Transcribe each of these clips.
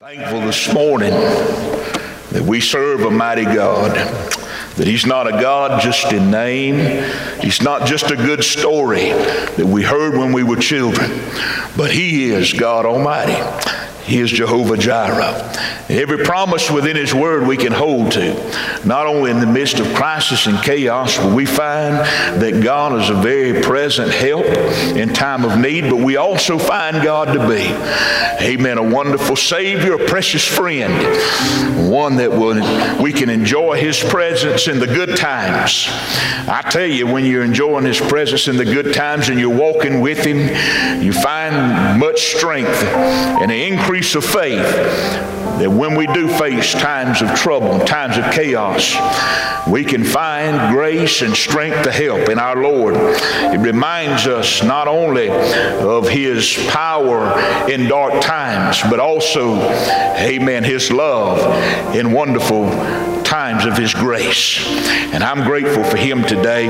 Thankful this morning that we serve a mighty God, that He's not a God just in name, He's not just a good story that we heard when we were children, but He is God Almighty. He is Jehovah Jireh. Every promise within His Word we can hold to, not only in the midst of crisis and chaos, but we find that God is a very present help in time of need, but we also find God to be, amen, a wonderful Savior, a precious friend, one that will, we can enjoy His presence in the good times. I tell you, when you're enjoying His presence in the good times and you're walking with Him, you find much strength and an increase of faith that when we do face times of trouble times of chaos, we can find grace and strength to help in our Lord. It reminds us not only of His power in dark times, but also, amen, His love in wonderful times of His grace. And I'm grateful for Him today.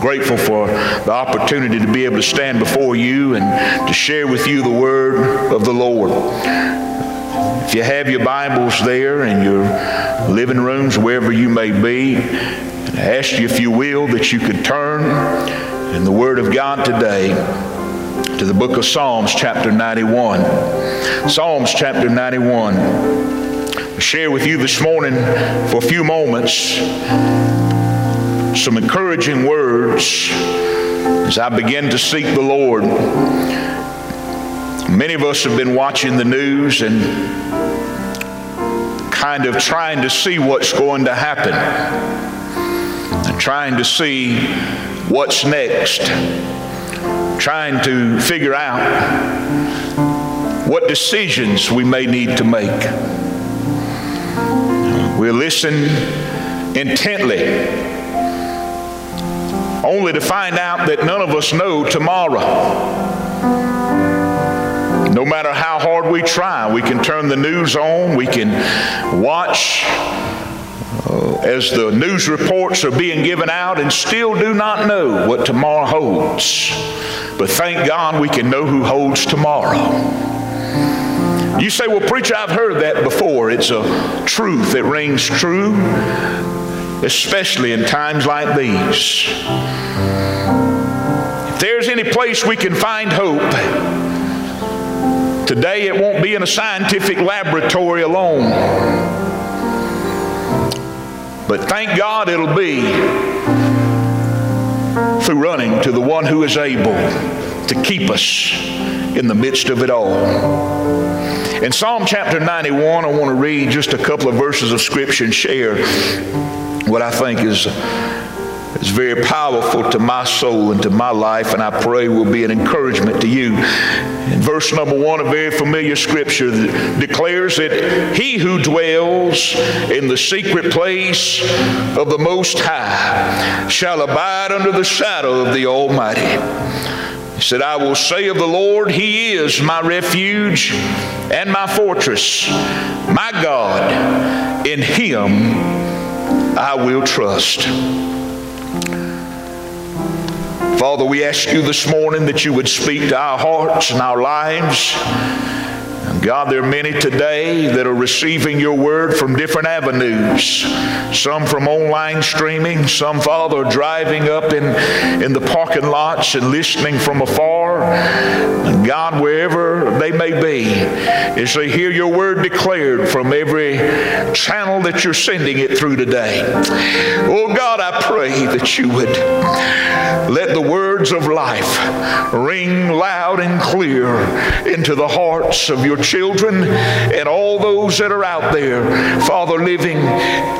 Grateful for the opportunity to be able to stand before you and to share with you the word of the Lord. If you have your Bibles there in your living rooms, wherever you may be, I ask you, if you will, that you could turn in the Word of God today to the book of Psalms, chapter 91. Psalms, chapter 91. I'll share with you this morning for a few moments some encouraging words as I begin to seek the Lord. Many of us have been watching the news and kind of trying to see what's going to happen and trying to see what's next, trying to figure out what decisions we may need to make. We'll listen intently, only to find out that none of us know tomorrow. No matter how hard we try, we can turn the news on, we can watch uh, as the news reports are being given out and still do not know what tomorrow holds. But thank God we can know who holds tomorrow. You say, Well, preacher, I've heard that before. It's a truth that rings true, especially in times like these. If there's any place we can find hope, Today, it won't be in a scientific laboratory alone. But thank God it'll be through running to the one who is able to keep us in the midst of it all. In Psalm chapter 91, I want to read just a couple of verses of Scripture and share what I think is is very powerful to my soul and to my life, and I pray will be an encouragement to you. In verse number one, a very familiar scripture declares that he who dwells in the secret place of the Most High shall abide under the shadow of the Almighty. He said, I will say of the Lord, He is my refuge and my fortress, my God. In Him I will trust. Father, we ask you this morning that you would speak to our hearts and our lives. God, there are many today that are receiving your word from different avenues. Some from online streaming, some, Father, driving up in, in the parking lots and listening from afar. And God, wherever they may be, as they hear your word declared from every channel that you're sending it through today. Oh God, I pray that you would let the words of life ring loud and clear into the hearts of your children and all those that are out there, Father, living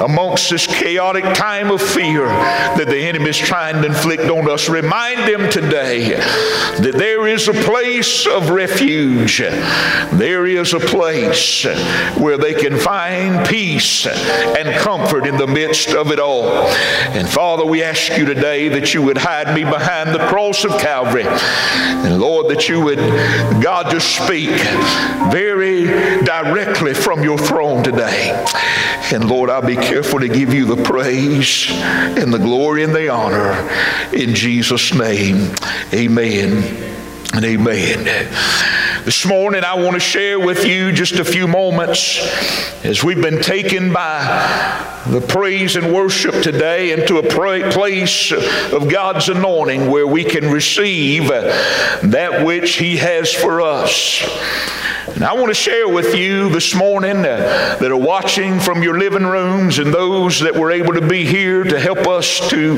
amongst this chaotic time of fear that the enemy is trying to inflict on us. Remind them today that there is a place of refuge. There is a place where they can find peace and comfort in the midst of it all. And Father, we ask you today that you would hide me behind the cross of Calvary. And Lord, that you would, God, just speak very directly from your throne today. And Lord, I'll be careful to give you the praise and the glory and the honor in Jesus' name. Amen and amen. This morning, I want to share with you just a few moments as we've been taken by the praise and worship today into a place of God's anointing where we can receive that which He has for us. And I want to share with you this morning uh, that are watching from your living rooms and those that were able to be here to help us to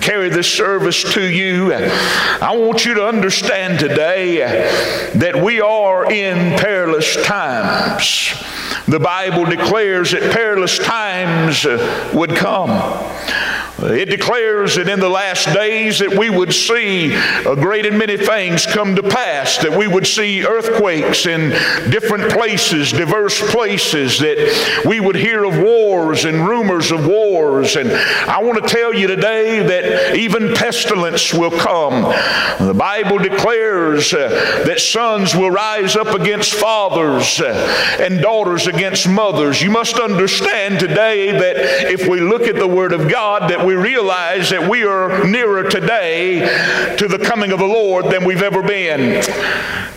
carry this service to you. I want you to understand today that we are in perilous times. The Bible declares that perilous times uh, would come. It declares that in the last days that we would see a great and many things come to pass, that we would see earthquakes in different places, diverse places, that we would hear of wars and rumors of wars. And I want to tell you today that even pestilence will come. The Bible declares uh, that sons will rise up against fathers uh, and daughters against mothers. You must understand today that if we look at the Word of God, that we realize that we are nearer today to the coming of the Lord than we've ever been.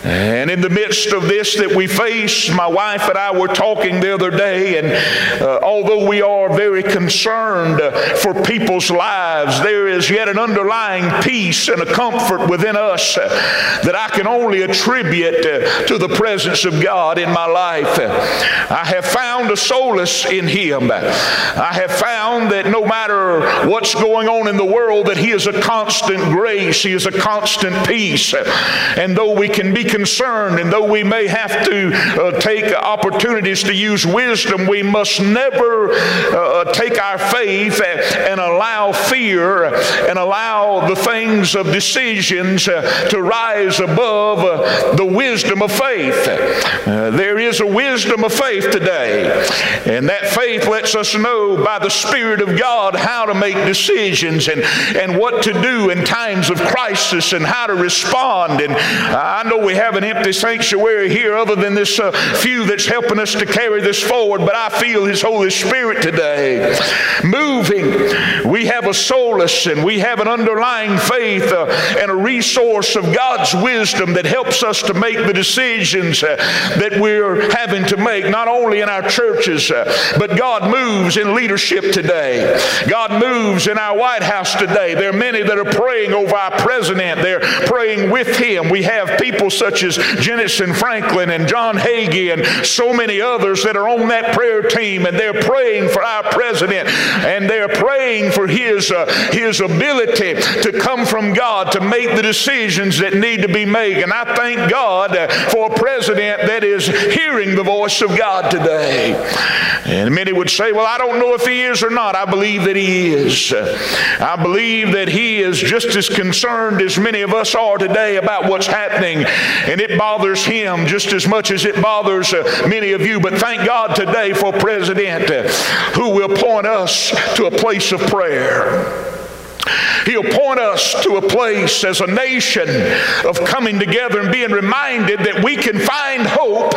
And in the midst of this that we face, my wife and I were talking the other day, and uh, although we are very concerned for people's lives, there is yet an underlying peace and a comfort within us that I can only attribute to the presence of God in my life. I have found a solace in Him. I have found that no matter what's going on in the world, that He is a constant grace, He is a constant peace. And though we can be concerned, and though we may have to uh, take opportunities to use wisdom, we must never uh, take our faith and, and, allow fear and allow the things of decisions uh, to rise above uh, the wisdom of faith. Uh, there is a wisdom of faith today, and that faith lets us know by the Spirit of God how to make decisions and, and what to do in times of crisis and how to respond. And I know we have an empty sanctuary here other than this uh, few that's helping us to carry this forward, but I feel His Holy Spirit today moving. We have a solace and we have an underlying faith uh, and a resource of God's wisdom that helps us to make the decisions uh, that we're having to make, not only in our churches, uh, but God moves in leadership today. God moves in our White House today. There are many that are praying over our president, they're praying with him. We have people such as Jentezen Franklin and John Hagee and so many others that are on that prayer team, and they're praying for our president, and they're praying for his, uh, his ability to come from God to make the decisions that need to be made. And I thank God uh, for a president that is hearing the voice of God today. And many would say, Well, I don't know if he is or not. I believe that he is. I believe that he is just as concerned as many of us are today about what's happening, and it bothers him just as much as it bothers uh, many of you. But thank God today for president uh, who will point us to a place of prayer. He'll point us to a place as a nation of coming together and being reminded that we can find hope.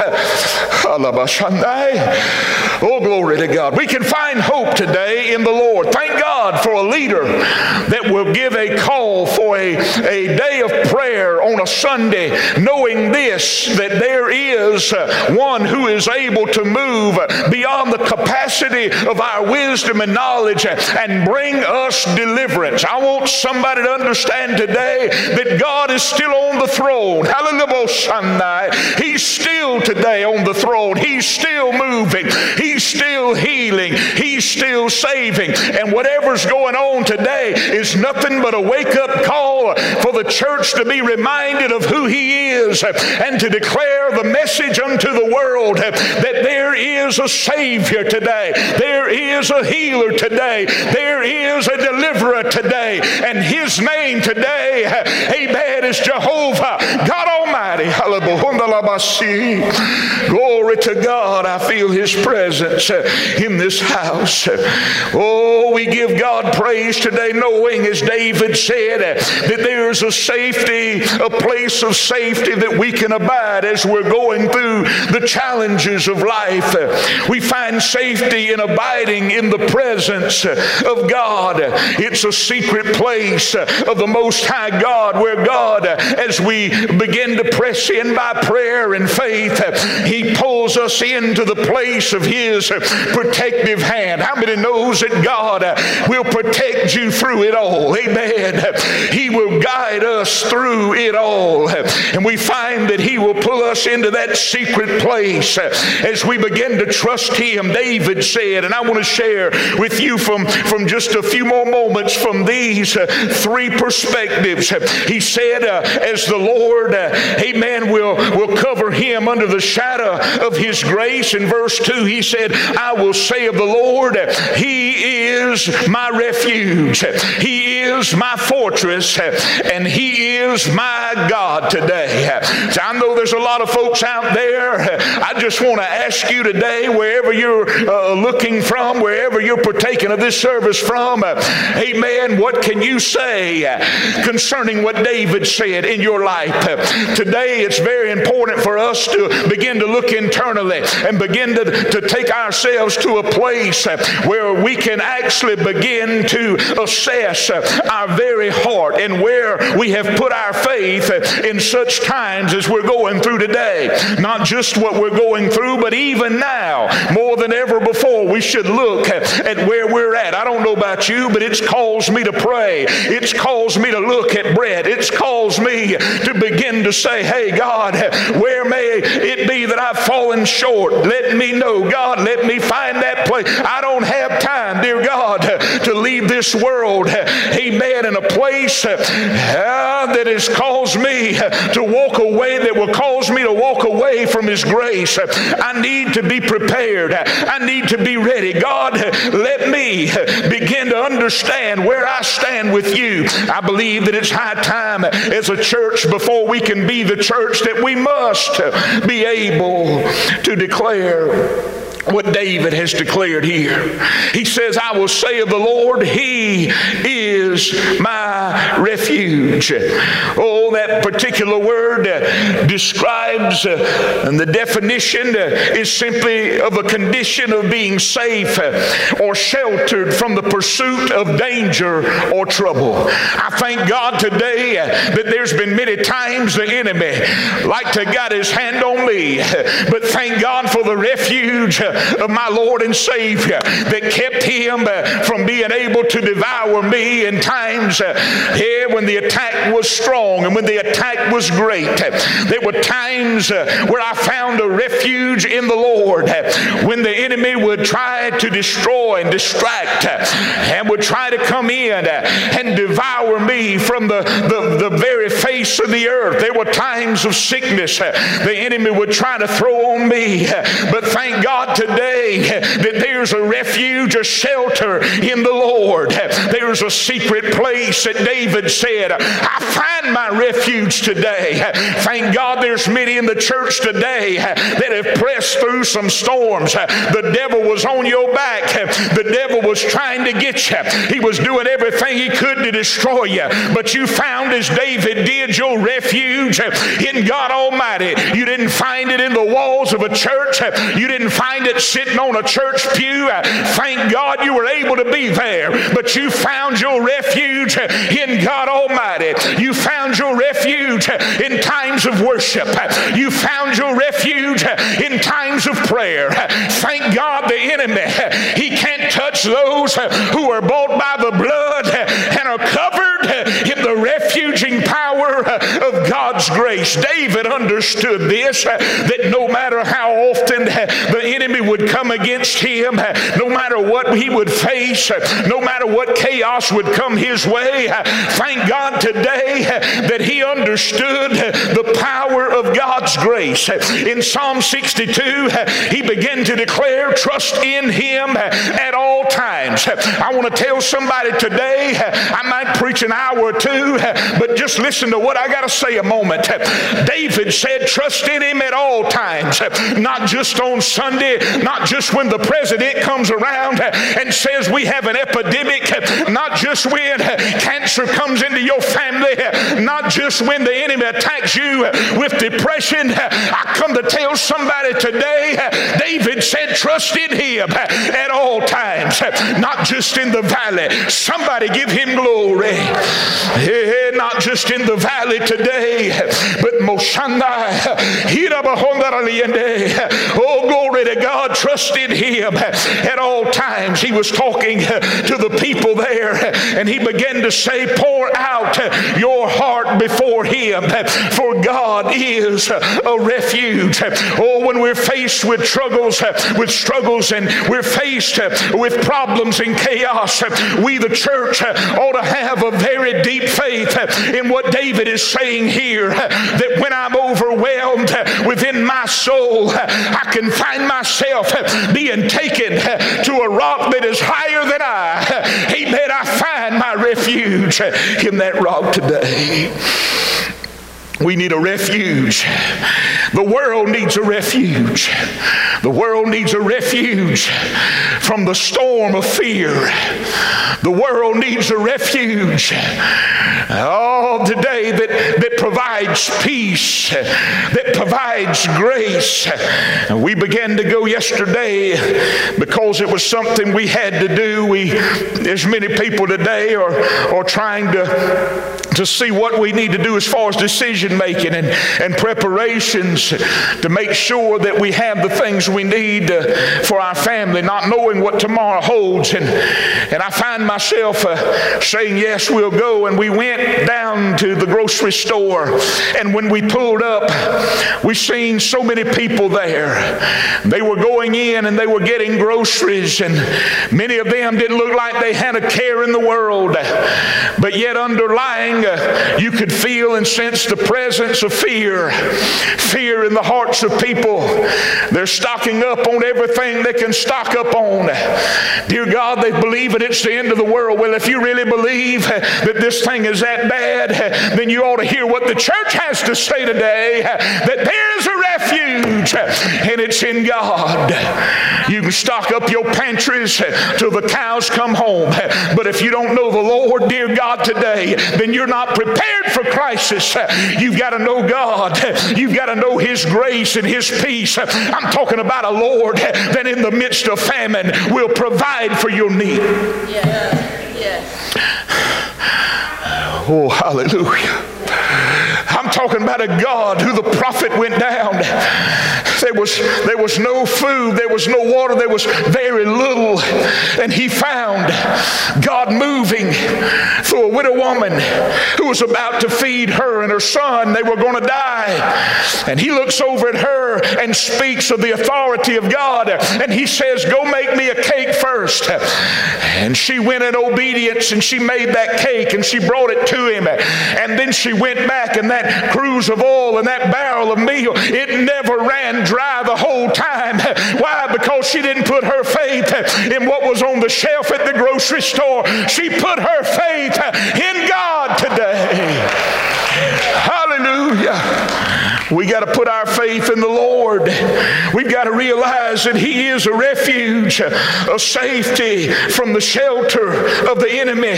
Oh, glory to God. We can find hope today in the Lord. Thank God for a leader that will give a call for a, a day of prayer on a Sunday, knowing this that there is one who is able to move beyond the capacity of our wisdom and knowledge and bring us deliverance. I want somebody to understand today that God is still on the throne. Hallelujah. He's still today on the throne. He's still moving. He's still healing. He's still saving. And whatever's going on today is nothing but a wake up call for the church to be reminded of who He is and to declare the message unto the world that there is a Savior today. There is a healer today. There is a deliverer today. And his name today, amen, is Jehovah, God Almighty. Glory to God. I feel his presence in this house. Oh, we give God praise today, knowing, as David said, that there is a safety, a place of safety that we can abide as we're going through the challenges of life. We find safety in abiding in the presence of God. It's a secret place of the Most High God where God, as we begin to press in by prayer and faith, He pulls us into the place of His protective hand. How many knows that God will protect you through it all? Amen. He will guide us through it all. And we find that He will pull us into that secret place as we begin to trust Him. David said, and I want to share with you from, from just a few more moments from these three perspectives. He said, uh, as the Lord, uh, amen, will, will cover him under the shadow of his grace. In verse 2, he said, I will say of the Lord, He is my refuge. He is my fortress and He is my God today. So I know there's a lot of folks out there. I just want to ask you today, wherever you're uh, looking from, wherever you're partaking of this service from, uh, amen, what can you say concerning what David said in your life? Today, it's very important for us to begin to look internally and begin to, to take ourselves to a place where we can actually begin to assess our very heart and where we have put our faith in such times as we're going through today. Not just what we're going through, but even now, more than ever before, we should look at where we're at. I don't know about you, but it's caused me to pray. It's caused me to look at bread. It's caused me to begin to say, hey, God, where may it be that I've fallen short? Let me know. God, let me find that place. I don't have time, dear God, to leave this world, amen, in a place uh, that has caused me to walk away, that will cause me to walk away from His grace. I need to be prepared. I need to be ready. God, let me begin to understand where I stand with you. I believe that it's high time as a church before we can be the church that we must be able to declare what David has declared here. He says, I will say of the Lord, He is my refuge. Oh, that particular word uh, describes, uh, and the definition uh, is simply of a condition of being safe or sheltered from the pursuit of danger or trouble. I thank God today that there's been many times the enemy like to got his hand on me, but thank God for the refuge of my Lord and Savior that kept him uh, from being able to devour me in times uh, here when the attack was strong and when the attack was great. There were times uh, where I found a refuge in the Lord when the enemy would try to destroy and distract and would try to come in and devour me from the, the, the very face of the earth. There were times of sickness the enemy would try to throw on me. But thank God today that there's a refuge, a shelter in the Lord. There's a secret place that David said, I find my refuge today. Thank God there's many in the church today that have pressed through some storms. The devil was on your back. The devil was trying to get you. He was doing everything he could to destroy you. But you found, as David did, your refuge in God Almighty. You didn't find it in the walls of a church. You didn't find it sitting on a church pew. Uh, thank God you were able to be there. But you found your refuge in God Almighty. You found your refuge in times of worship. You found your refuge in times of prayer. Thank God the enemy, he can't touch those who are bought by the blood and are covered in the refuging power of God's grace. David understood this uh, that no matter how often uh, the enemy would come against him, uh, no matter what he would face, no matter what chaos would come his way, thank God today that he understood the power of God's grace. In Psalm 62, he began to declare, Trust in him at all times. I want to tell somebody today, I might preach an hour or two, but just listen to what I got to say a moment. David said, Trust in him at all times, not just on Sunday, not just when the president comes around and says we have an epidemic, not just when cancer comes into your family, not just when the enemy attacks you with depression. I come to tell somebody today, David said, Trust in him at all times, not just in the valley. Somebody give him glory. not just in the valley today, but Moshandai. Oh, glory to God. trusted him at all times. He was talking to the people there and he began to say, Pour out your heart before him, for God is a refuge. Oh, when we're faced with struggles, with struggles, and we're faced with problems and chaos, we, the church, ought to have a very deep faith in what David is saying here that when I'm overwhelmed within my soul, I can find myself being taken to a rock that is higher than I. Amen. I find my refuge in that rock today. We need a refuge. The world needs a refuge. The world needs a refuge from the storm of fear. The world needs a refuge. Oh, today that, that provides peace, that provides grace. And we began to go yesterday because it was something we had to do. We, as many people today are, are trying to to see what we need to do as far as decision making and, and preparations to make sure that we have the things we need uh, for our family, not knowing what tomorrow holds. And, and I find myself uh, saying, Yes, we'll go. And we went down to the grocery store. And when we pulled up, we seen so many people there. They were going in and they were getting groceries. And many of them didn't look like they had a care in the world. But yet, underlying uh, you could feel and sense the presence of fear. Fear in the hearts of people. They're stocking up on everything they can stock up on. Dear God, they believe that it's the end of the world. Well, if you really believe that this thing is that bad, then you ought to hear what the church has to say today that there's a refuge and it's in God. You can stock up your pantries till the cows come home. But if you don't know the Lord, dear God, today, then you're not prepared for crisis. You've got to know God. You've got to know His grace and His peace. I'm talking about a Lord that in the midst of famine will provide for your need. Yes. Oh, hallelujah. Talking about a God who the prophet went down. There was, there was no food, there was no water, there was very little. And he found God moving through a widow woman who was about to feed her and her son. They were going to die. And he looks over at her and speaks of the authority of God. And he says, Go make me a cake first. And she went in obedience and she made that cake and she brought it to him. And then she went back and that cruse of oil and that barrel of meal, it never ran dry the whole time. Why? Because she didn't put her faith in what was on the shelf at the grocery store. She put her faith in God today. Hallelujah. We got to put our faith in the Lord. We've got to realize that He is a refuge, a safety from the shelter of the enemy.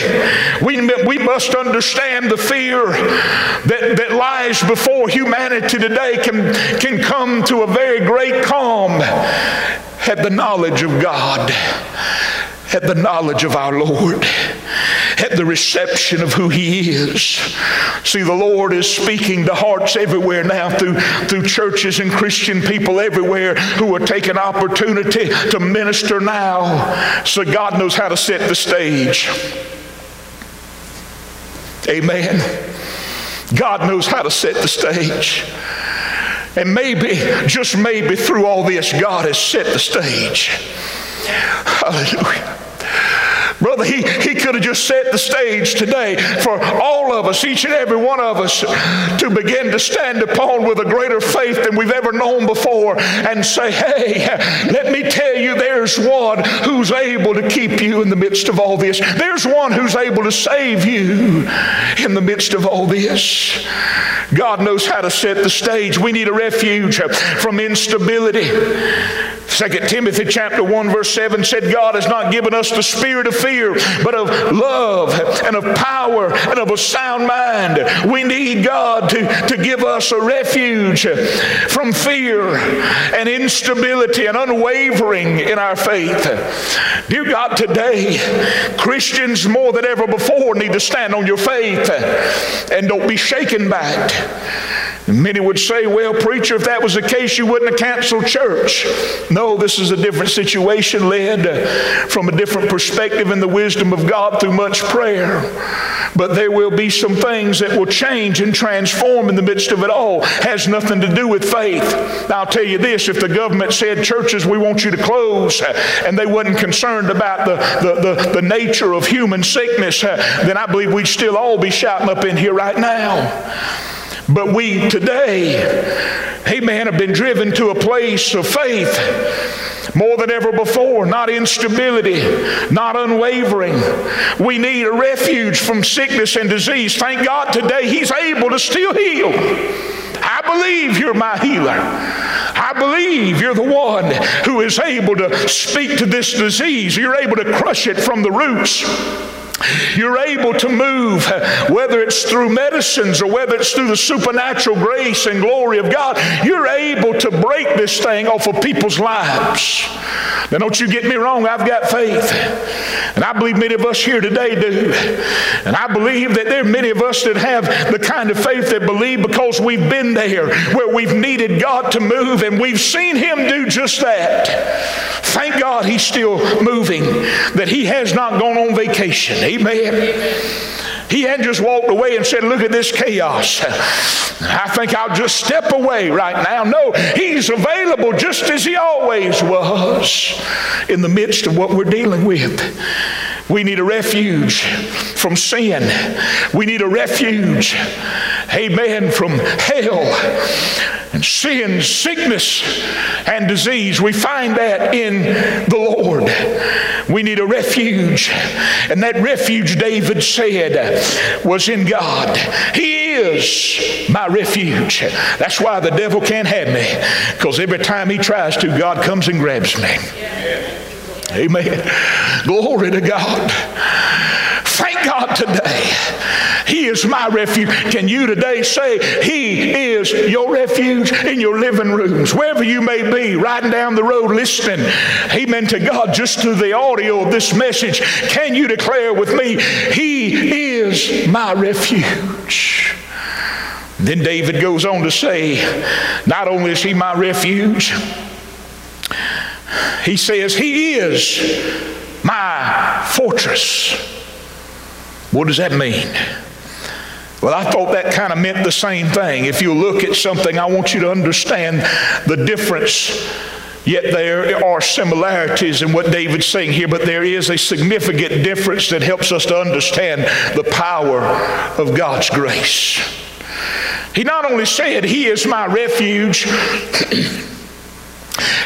We, we must understand the fear that, that lies before humanity today can, can come to a very great calm at the knowledge of God at the knowledge of our Lord, at the reception of who He is. See, the Lord is speaking to hearts everywhere now through, through churches and Christian people everywhere who are taking opportunity to minister now. So God knows how to set the stage. Amen. God knows how to set the stage. And maybe, just maybe through all this, God has set the stage. Hallelujah. Brother, he, he could have just set the stage today for all of us, each and every one of us, to begin to stand upon with a greater faith than we've ever known before and say, Hey, let me tell you, there's one who's able to keep you in the midst of all this. There's one who's able to save you in the midst of all this. God knows how to set the stage. We need a refuge from instability. 2 Timothy chapter 1 verse 7 said God has not given us the spirit of fear but of love and of power and of a sound mind. We need God to, to give us a refuge from fear and instability and unwavering in our faith. Dear God, today Christians more than ever before need to stand on your faith and don't be shaken by it. Many would say, well, preacher, if that was the case, you wouldn't have canceled church. No, this is a different situation led uh, from a different perspective in the wisdom of God through much prayer. But there will be some things that will change and transform in the midst of it all. Has nothing to do with faith. I'll tell you this if the government said, churches, we want you to close, uh, and they wasn't concerned about the, the, the, the nature of human sickness, uh, then I believe we'd still all be shouting up in here right now. But we today, amen, have been driven to a place of faith more than ever before. Not instability, not unwavering. We need a refuge from sickness and disease. Thank God today He's able to still heal. I believe you're my healer. I believe you're the one who is able to speak to this disease. You're able to crush it from the roots. You're able to move, whether it's through medicines or whether it's through the supernatural grace and glory of God. You're able to break this thing off of people's lives. Now, don't you get me wrong, I've got faith. And I believe many of us here today do. And I believe that there are many of us that have the kind of faith that believe because we've been there where we've needed God to move and we've seen Him do just that. Thank God He's still moving, that He has not gone on vacation. Amen. He hadn't just walked away and said, Look at this chaos. I think I'll just step away right now. No, He's available just as He always was in the midst of what we're dealing with. We need a refuge from sin. We need a refuge, amen, from hell and sin, sickness, and disease. We find that in the Lord. We need a refuge. And that refuge, David said, was in God. He is my refuge. That's why the devil can't have me, because every time he tries to, God comes and grabs me. Amen. Glory to God. Thank God today. He is my refuge. Can you today say, He is your refuge in your living rooms, wherever you may be, riding down the road listening, amen, to God, just through the audio of this message? Can you declare with me, He is my refuge? Then David goes on to say, Not only is He my refuge, he says, He is my fortress. What does that mean? Well, I thought that kind of meant the same thing. If you look at something, I want you to understand the difference. Yet there are similarities in what David's saying here, but there is a significant difference that helps us to understand the power of God's grace. He not only said, He is my refuge.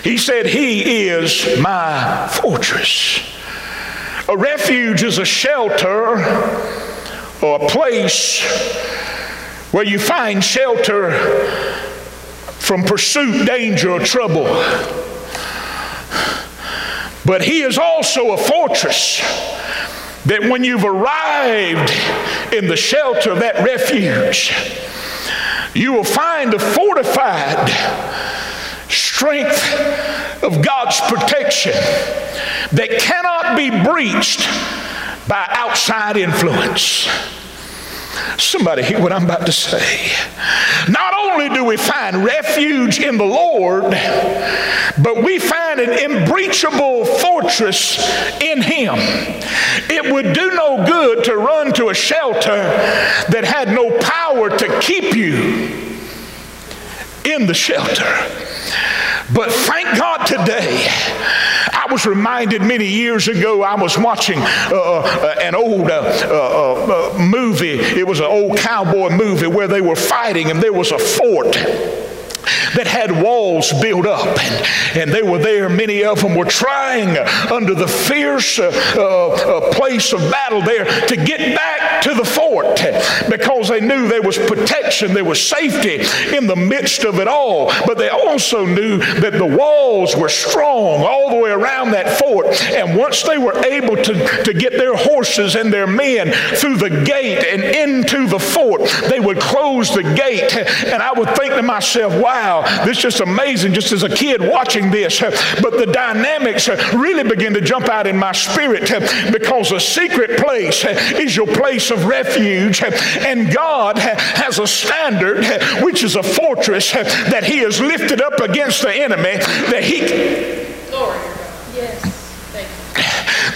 He said, He is my fortress. A refuge is a shelter or a place where you find shelter from pursuit, danger, or trouble. But He is also a fortress that when you've arrived in the shelter of that refuge, you will find a fortified strength of God's protection that cannot be breached by outside influence. Somebody hear what I'm about to say. Not only do we find refuge in the Lord, but we find an unbreachable fortress in Him. It would do no good to run to a shelter that had no power to keep you in the shelter. But thank God today, I was reminded many years ago, I was watching uh, uh, an old uh, uh, uh movie. It was an old cowboy movie where they were fighting and there was a fort that had walls built up. And, and they were there. Many of them were trying under the fierce uh, uh, place of battle there to get back to the fort because they knew there was protection, there was safety in the midst of it all. But they also knew that the walls were strong all the way around that fort. And once they were able to, to get their horses and their men through the gate and into the fort, they would close the gate. And I would think to myself, wow, this is just amazing just as a kid watching this. But the dynamics really begin to jump out in my spirit because a secret place is your place of refuge. And God has a standard, which is a fortress that He has lifted up against the enemy that He. Glory. Yes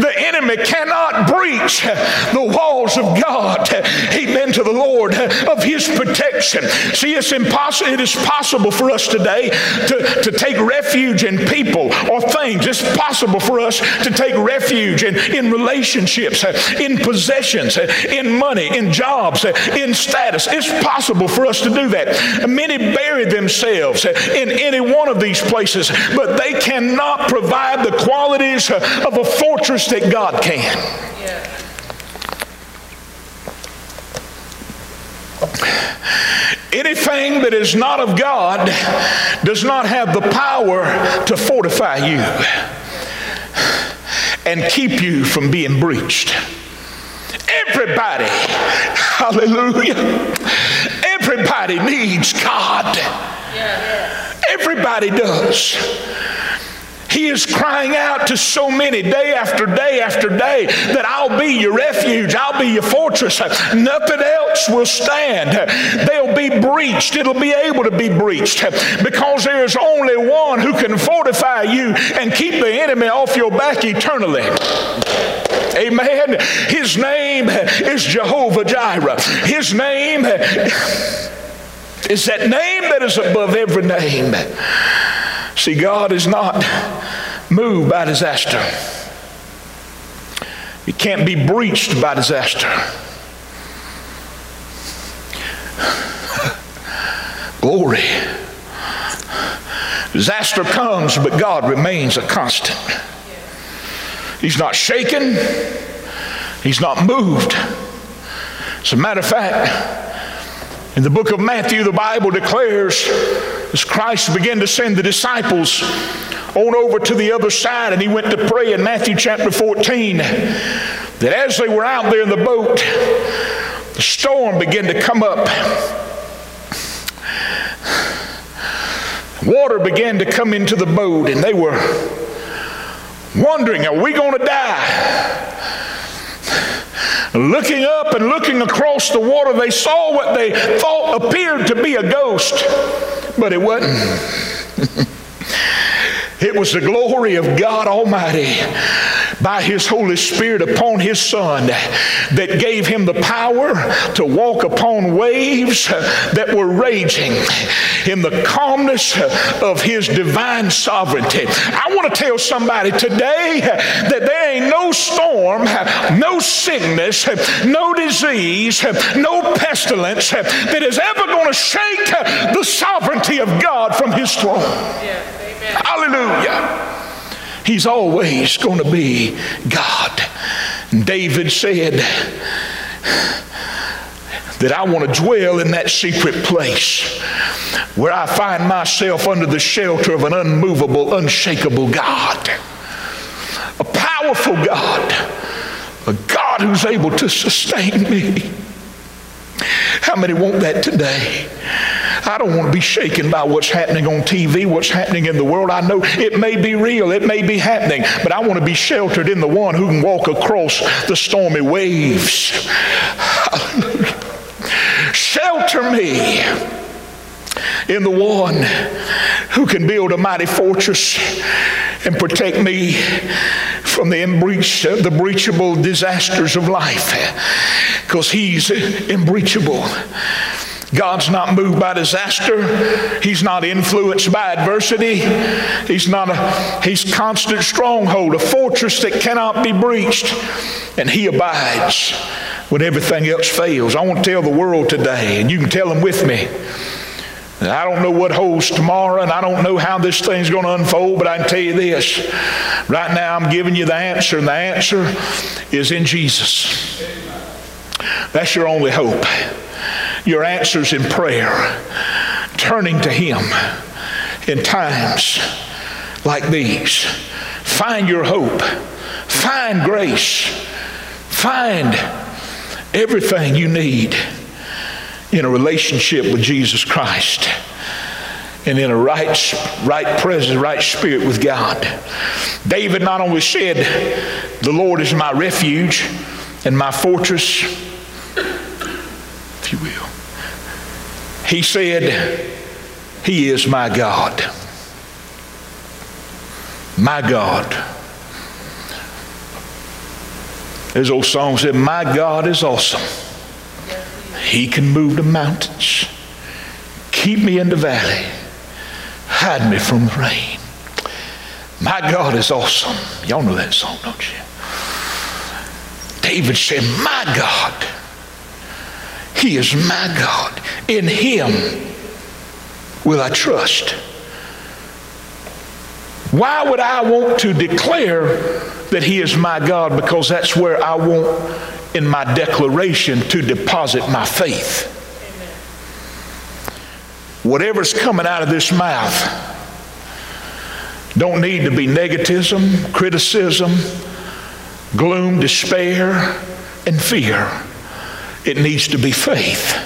the enemy cannot breach the walls of God. Amen to the Lord of his protection. See, it's impossible, it is possible for us today to, to take refuge in people or things. It's possible for us to take refuge in, in relationships, in possessions, in money, in jobs, in status. It's possible for us to do that. Many bury themselves in any one of these places, but they cannot provide the qualities of a fortress that God can. Anything that is not of God does not have the power to fortify you and keep you from being breached. Everybody, hallelujah, everybody needs God. Everybody does. He is crying out to so many day after day after day that I'll be your refuge, I'll be your fortress. Nothing else will stand. They'll be breached, it'll be able to be breached because there is only one who can fortify you and keep the enemy off your back eternally. Amen. His name is Jehovah Jireh. His name is that name that is above every name. See, God is not moved by disaster. It can't be breached by disaster. Glory. Disaster comes, but God remains a constant. He's not shaken, He's not moved. As a matter of fact, in the book of Matthew, the Bible declares as Christ began to send the disciples on over to the other side, and he went to pray in Matthew chapter 14, that as they were out there in the boat, the storm began to come up. Water began to come into the boat, and they were wondering, Are we going to die? Looking up and looking across the water, they saw what they thought appeared to be a ghost, but it wasn't. It was the glory of God Almighty by His Holy Spirit upon His Son that gave Him the power to walk upon waves that were raging in the calmness of His divine sovereignty. I want to tell somebody today that there ain't no storm, no sickness, no disease, no pestilence that is ever going to shake the sovereignty of God from His throne. Yeah. Hallelujah. He's always going to be God. David said that I want to dwell in that secret place where I find myself under the shelter of an unmovable, unshakable God. A powerful God. A God who's able to sustain me. How many want that today? I don't want to be shaken by what's happening on TV, what's happening in the world. I know it may be real, it may be happening, but I want to be sheltered in the one who can walk across the stormy waves. Shelter me in the one who can build a mighty fortress and protect me from the, breach, the breachable disasters of life because he's unbreachable. God's not moved by disaster. He's not influenced by adversity. He's not a he's constant stronghold, a fortress that cannot be breached. And he abides when everything else fails. I want to tell the world today, and you can tell them with me. I don't know what holds tomorrow, and I don't know how this thing's going to unfold, but I can tell you this. Right now, I'm giving you the answer, and the answer is in Jesus. That's your only hope your answers in prayer, turning to Him in times like these. Find your hope, find grace, find everything you need in a relationship with Jesus Christ and in a right, right presence, right spirit with God. David not only said, The Lord is my refuge and my fortress, if you will. He said, He is my God. My God. His old song said, My God is awesome. He can move the mountains, keep me in the valley, hide me from the rain. My God is awesome. Y'all know that song, don't you? David said, My God he is my God. In Him will I trust. Why would I want to declare that He is my God? Because that's where I want in my declaration to deposit my faith. Whatever's coming out of this mouth don't need to be negativism, criticism, gloom, despair, and fear. It needs to be faith.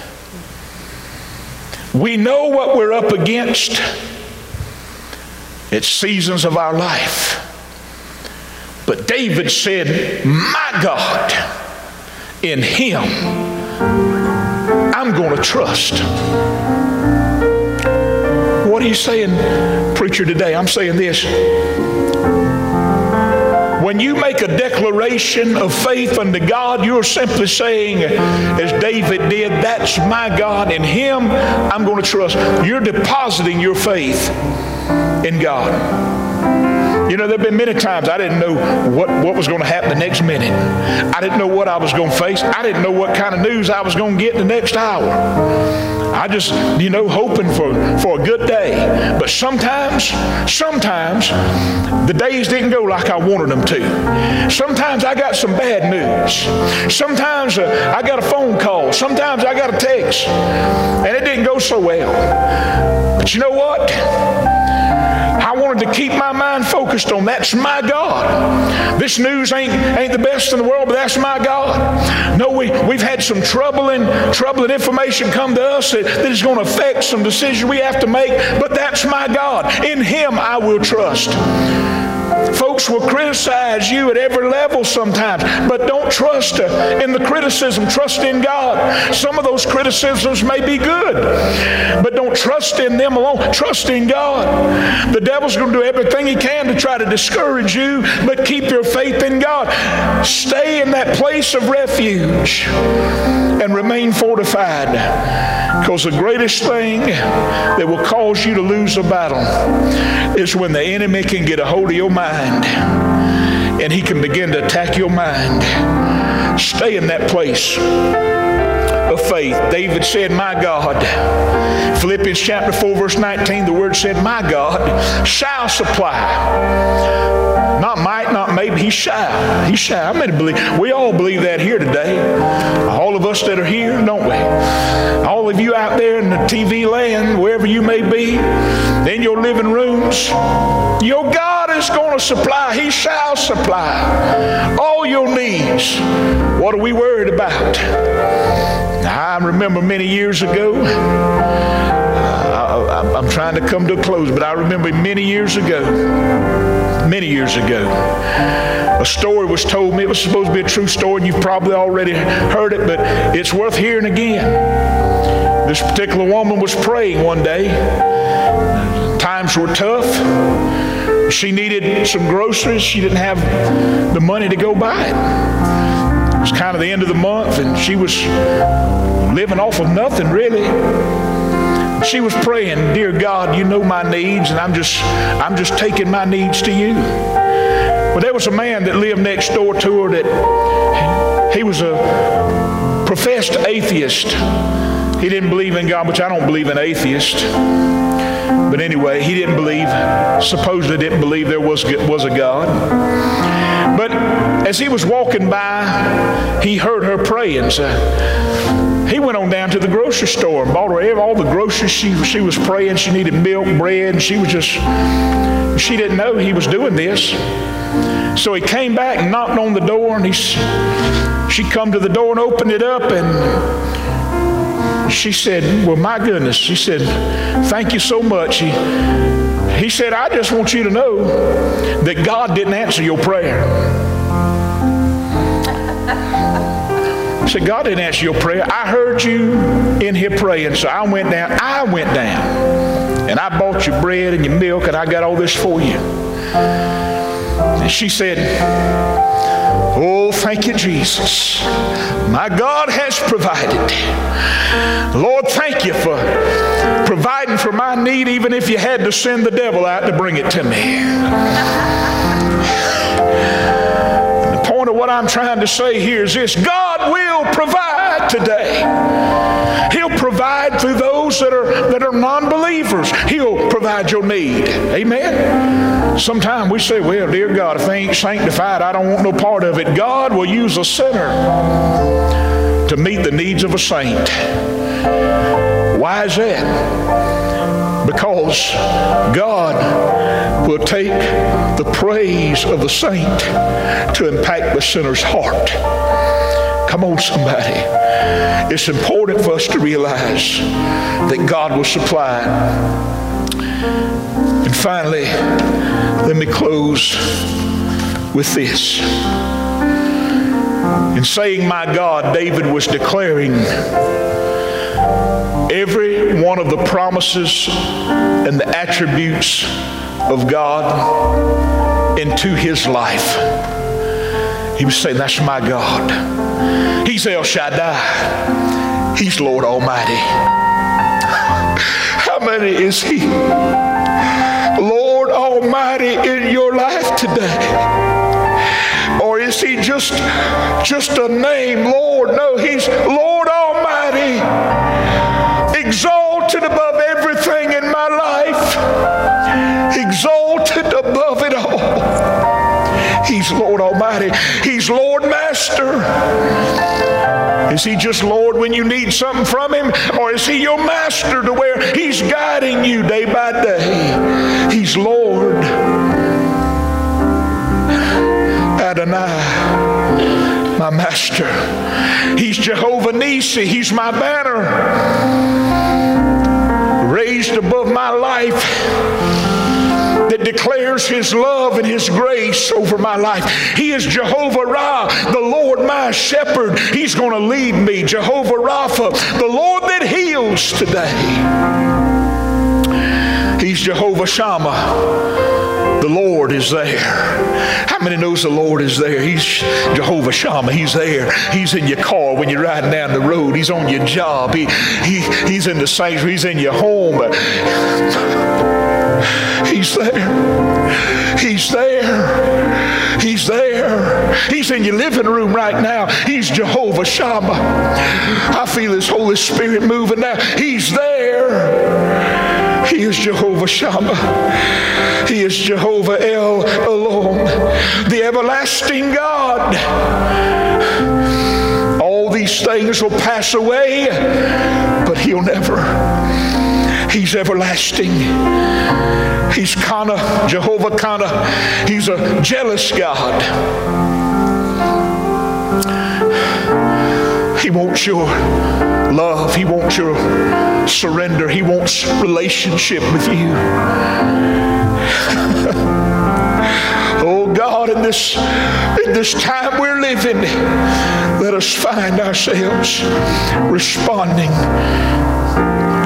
We know what we're up against. It's seasons of our life. But David said, My God, in Him, I'm going to trust. What are you saying, preacher, today? I'm saying this. When you make a declaration of faith unto God, you're simply saying, as David did, that's my God. In Him, I'm going to trust. You're depositing your faith in God. You know, there have been many times I didn't know what, what was going to happen the next minute. I didn't know what I was going to face. I didn't know what kind of news I was going to get in the next hour. I just, you know, hoping for, for a good day. But sometimes, sometimes the days didn't go like I wanted them to. Sometimes I got some bad news. Sometimes uh, I got a phone call. Sometimes I got a text. And it didn't go so well. But you know what? To keep my mind focused on that's my God. This news ain't, ain't the best in the world, but that's my God. No, we, we've had some troubling, troubling information come to us that, that is going to affect some decisions we have to make, but that's my God. In Him I will trust. Folks will criticize you at every level sometimes, but don't trust uh, in the criticism. Trust in God. Some of those criticisms may be good, but don't trust in them alone. Trust in God. The devil's going to do everything he can to try to discourage you, but keep your faith in God. Stay in that place of refuge and remain fortified. Because the greatest thing that will cause you to lose a battle is when the enemy can get a hold of your mind and he can begin to attack your mind. Stay in that place of faith. David said, My God. Philippians chapter 4, verse 19, the word said, My God shall supply not might, not maybe. He shall. He shall. I mean, believe. We all believe that here today. All of us that are here, don't we? All of you out there in the TV land, wherever you may be, in your living rooms, your God is going to supply. He shall supply all your needs. What are we worried about? I remember many years ago. Uh, I, am trying to come to a close, but I remember many years ago, many years ago, a story was told me. It was supposed to be a true story, and you've probably already heard it, but it's worth hearing again. This particular woman was praying one day. Times were tough. She needed some groceries. She didn't have the money to go buy it. It was kind of the end of the month, and she was living off of nothing really. She was praying, "Dear God, you know my needs, and I'm just, I'm just taking my needs to you." But there was a man that lived next door to her that he was a professed atheist. He didn't believe in God, which I don't believe in atheists. But anyway, he didn't believe, supposedly didn't believe there was, was a God. But as he was walking by, he heard her praying. So he went on down to the grocery store and bought her all the groceries. She, she was praying. She needed milk, bread, and she was just, she didn't know he was doing this. So he came back and knocked on the door, and he, she come to the door and opened it up, and she said, Well, my goodness. She said, Thank you so much. He, he said, I just want you to know that God didn't answer your prayer. I said, God didn't answer your prayer. I heard you in here praying, so I went down. I went down and I bought you bread and your milk and I got all this for you. And she said, Oh, thank you, Jesus. My God has provided. Lord, thank you for providing for my need, even if you had to send the devil out to bring it to me. The point of what I'm trying to say here is this God will provide today. He'll provide through those that are that are non-believers. He'll provide your need. Amen. Sometimes we say, well, dear God, if they ain't sanctified, I don't want no part of it. God will use a sinner to meet the needs of a saint. Why is that? Because God will take the praise of the saint to impact the sinner's heart. Come on, somebody. It's important for us to realize that God will supply. And finally, let me close with this. In saying, My God, David was declaring every one of the promises and the attributes of God into his life. He was saying, That's my God. He's El Shaddai. He's Lord Almighty. How many is He? Lord Almighty in your life today Or is he just just a name, Lord? No, he's Lord Almighty, exalted above everything in my life, exalted above. He's Lord Almighty. He's Lord Master. Is he just Lord when you need something from him? Or is he your master to where he's guiding you day by day? He's Lord. Adonai, my master. He's Jehovah Nisi. He's my banner. Raised above my life that declares his love and his grace over my life. He is Jehovah Ra, the Lord my shepherd. He's going to lead me. Jehovah Rapha, the Lord that heals today. He's Jehovah Shammah the Lord is there. How many knows the Lord is there? He's Jehovah Shammah. He's there. He's in your car when you're riding down the road. He's on your job. He, he, he's in the sanctuary. He's in your home. He's there. He's there. He's there. He's in your living room right now. He's Jehovah Shammah. I feel His Holy Spirit moving now. He's there. He is Jehovah Shammah. He is Jehovah El Elon, the everlasting God. All these things will pass away, but He'll never. He's everlasting. He's Kana, Jehovah Kana. He's a jealous God. He wants your love. He wants your surrender. He wants relationship with you. oh God, in this in this time we're living, let us find ourselves responding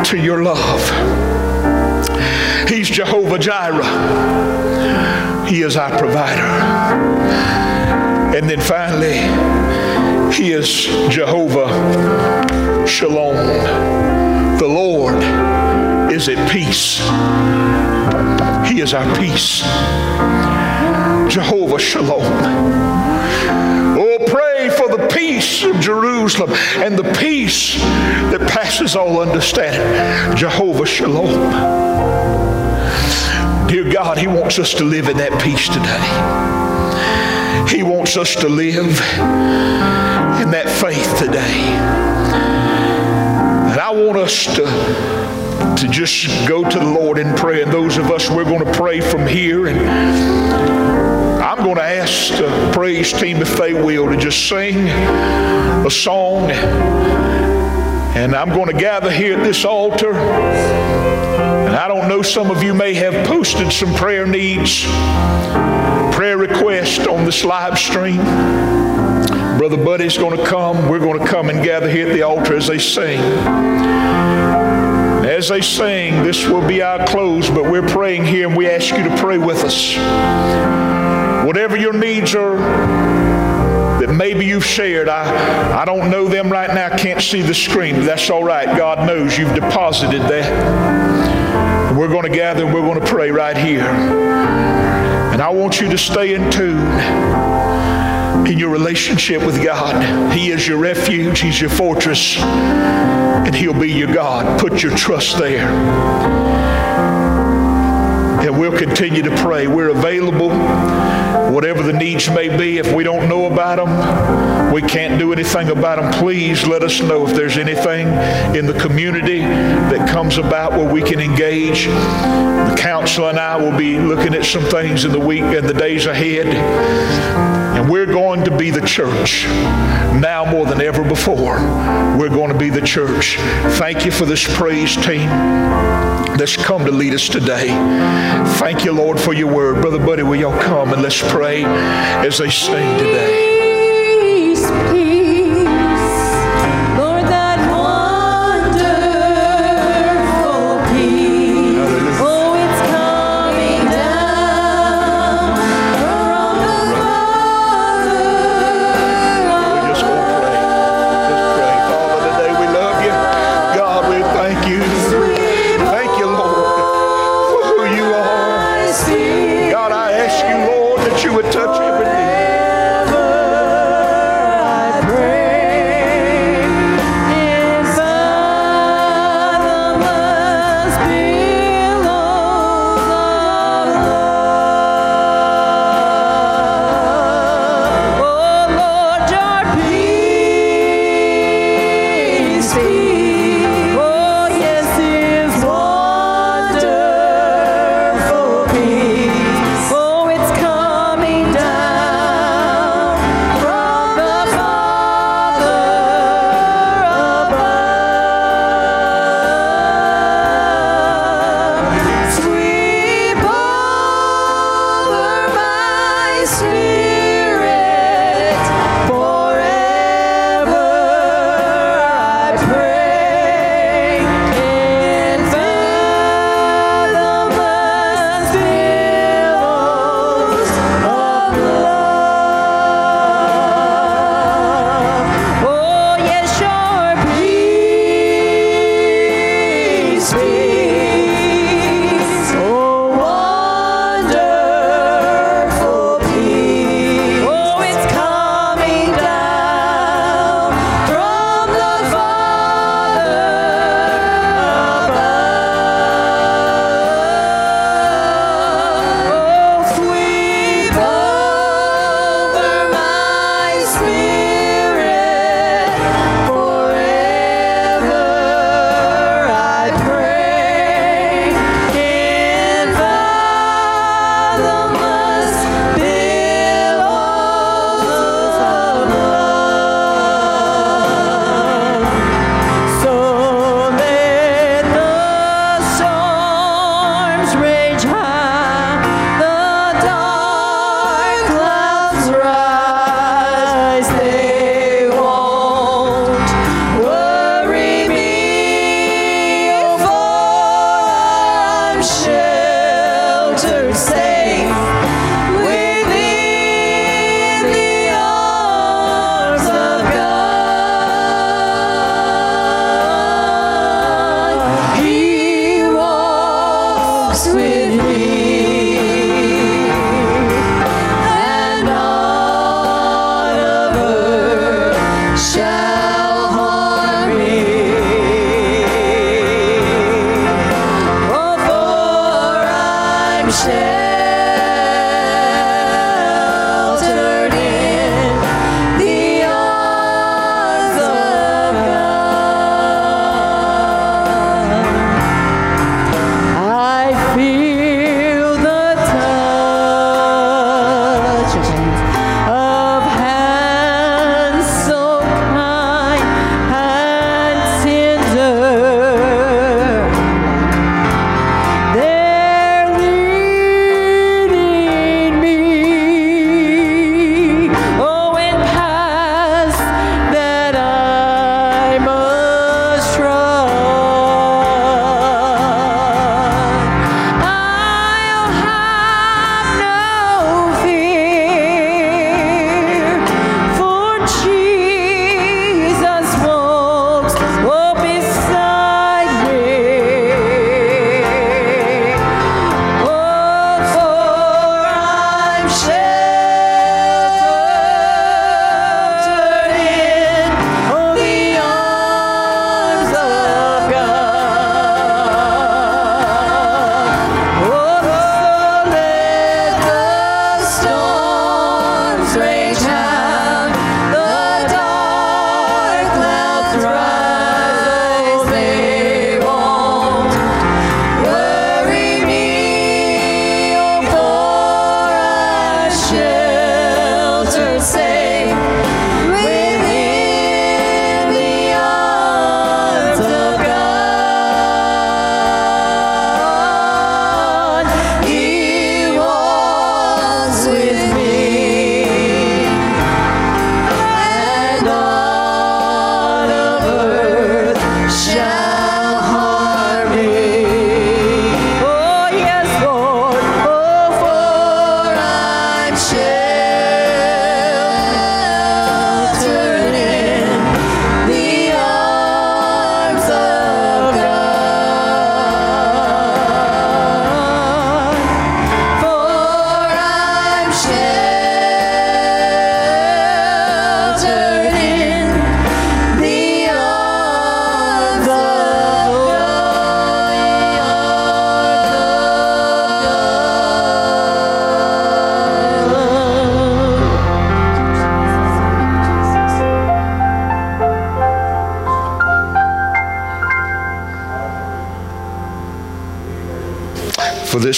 to your love. He's Jehovah Jireh. He is our provider. And then finally, He is Jehovah Shalom. The Lord is at peace. He is our peace. Jehovah Shalom. Oh, pray for the peace of Jerusalem and the peace that passes all understanding. Jehovah Shalom. Dear God, He wants us to live in that peace today. He wants us to live in that faith today. And I want us to, to just go to the Lord in prayer. And those of us, we're going to pray from here. And I'm going to ask the praise team, if they will, to just sing a song. And I'm going to gather here at this altar. And I don't know, some of you may have posted some prayer needs prayer requests on this live stream. Brother Buddy's going to come. We're going to come and gather here at the altar as they sing. As they sing, this will be our close, but we're praying here and we ask you to pray with us. Whatever your needs are, that maybe you've shared. I, I don't know them right now. I can't see the screen. That's all right. God knows you've deposited that. We're going to gather and we're going to pray right here. And I want you to stay in tune in your relationship with God. He is your refuge, He's your fortress, and He'll be your God. Put your trust there. We'll continue to pray. We're available whatever the needs may be. If we don't know about them, we can't do anything about them. Please let us know if there's anything in the community that comes about where we can engage. The council and I will be looking at some things in the week and the days ahead. And we're going to be the church now more than ever before. We're going to be the church. Thank you for this praise team that's come to lead us today. Thank you, Lord, for your word. Brother Buddy, will y'all come and let's pray as they sing today.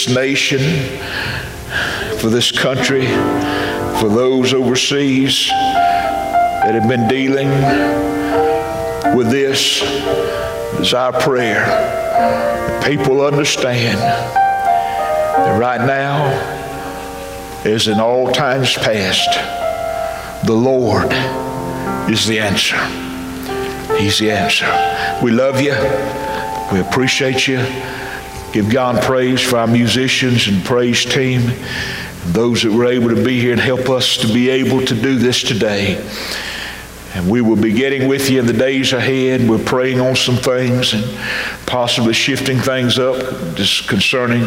This nation, for this country, for those overseas that have been dealing with this is our prayer. People understand that right now, as in all times past, the Lord is the answer. He's the answer. We love you. We appreciate you. Give God praise for our musicians and praise team, and those that were able to be here and help us to be able to do this today. And we will be getting with you in the days ahead. We're praying on some things and possibly shifting things up just concerning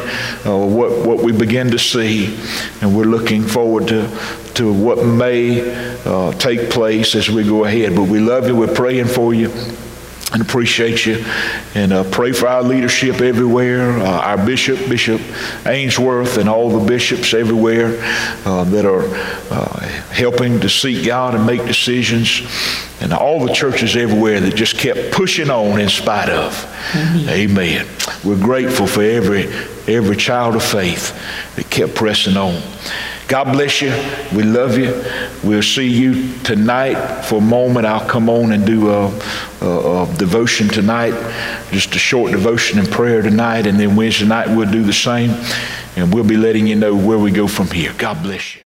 uh, what, what we begin to see. And we're looking forward to, to what may uh, take place as we go ahead. But we love you. We're praying for you and appreciate you. And uh, pray for our leadership everywhere, uh, our bishop, Bishop Ainsworth, and all the bishops everywhere uh, that are uh, helping to seek God and make decisions, and all the churches everywhere that just kept pushing on in spite of. Amen. Amen. We're grateful for every every child of faith that kept pressing on. God bless you. We love you. We'll see you tonight for a moment. I'll come on and do a, a, a, devotion tonight, just a short devotion and prayer tonight, and then Wednesday night we'll do the same, and we'll be letting you know where we go from here. God bless you.